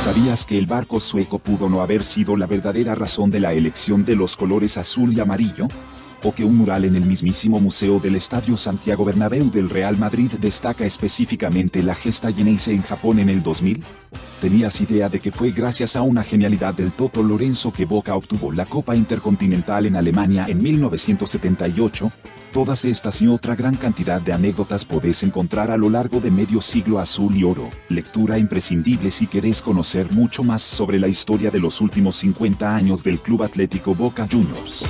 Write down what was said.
¿Sabías que el barco sueco pudo no haber sido la verdadera razón de la elección de los colores azul y amarillo? ¿O que un mural en el mismísimo Museo del Estadio Santiago Bernabéu del Real Madrid destaca específicamente la gesta Geneise en Japón en el 2000? ¿Tenías idea de que fue gracias a una genialidad del Toto Lorenzo que Boca obtuvo la Copa Intercontinental en Alemania en 1978? Todas estas y otra gran cantidad de anécdotas podés encontrar a lo largo de medio siglo azul y oro, lectura imprescindible si querés conocer mucho más sobre la historia de los últimos 50 años del Club Atlético Boca Juniors.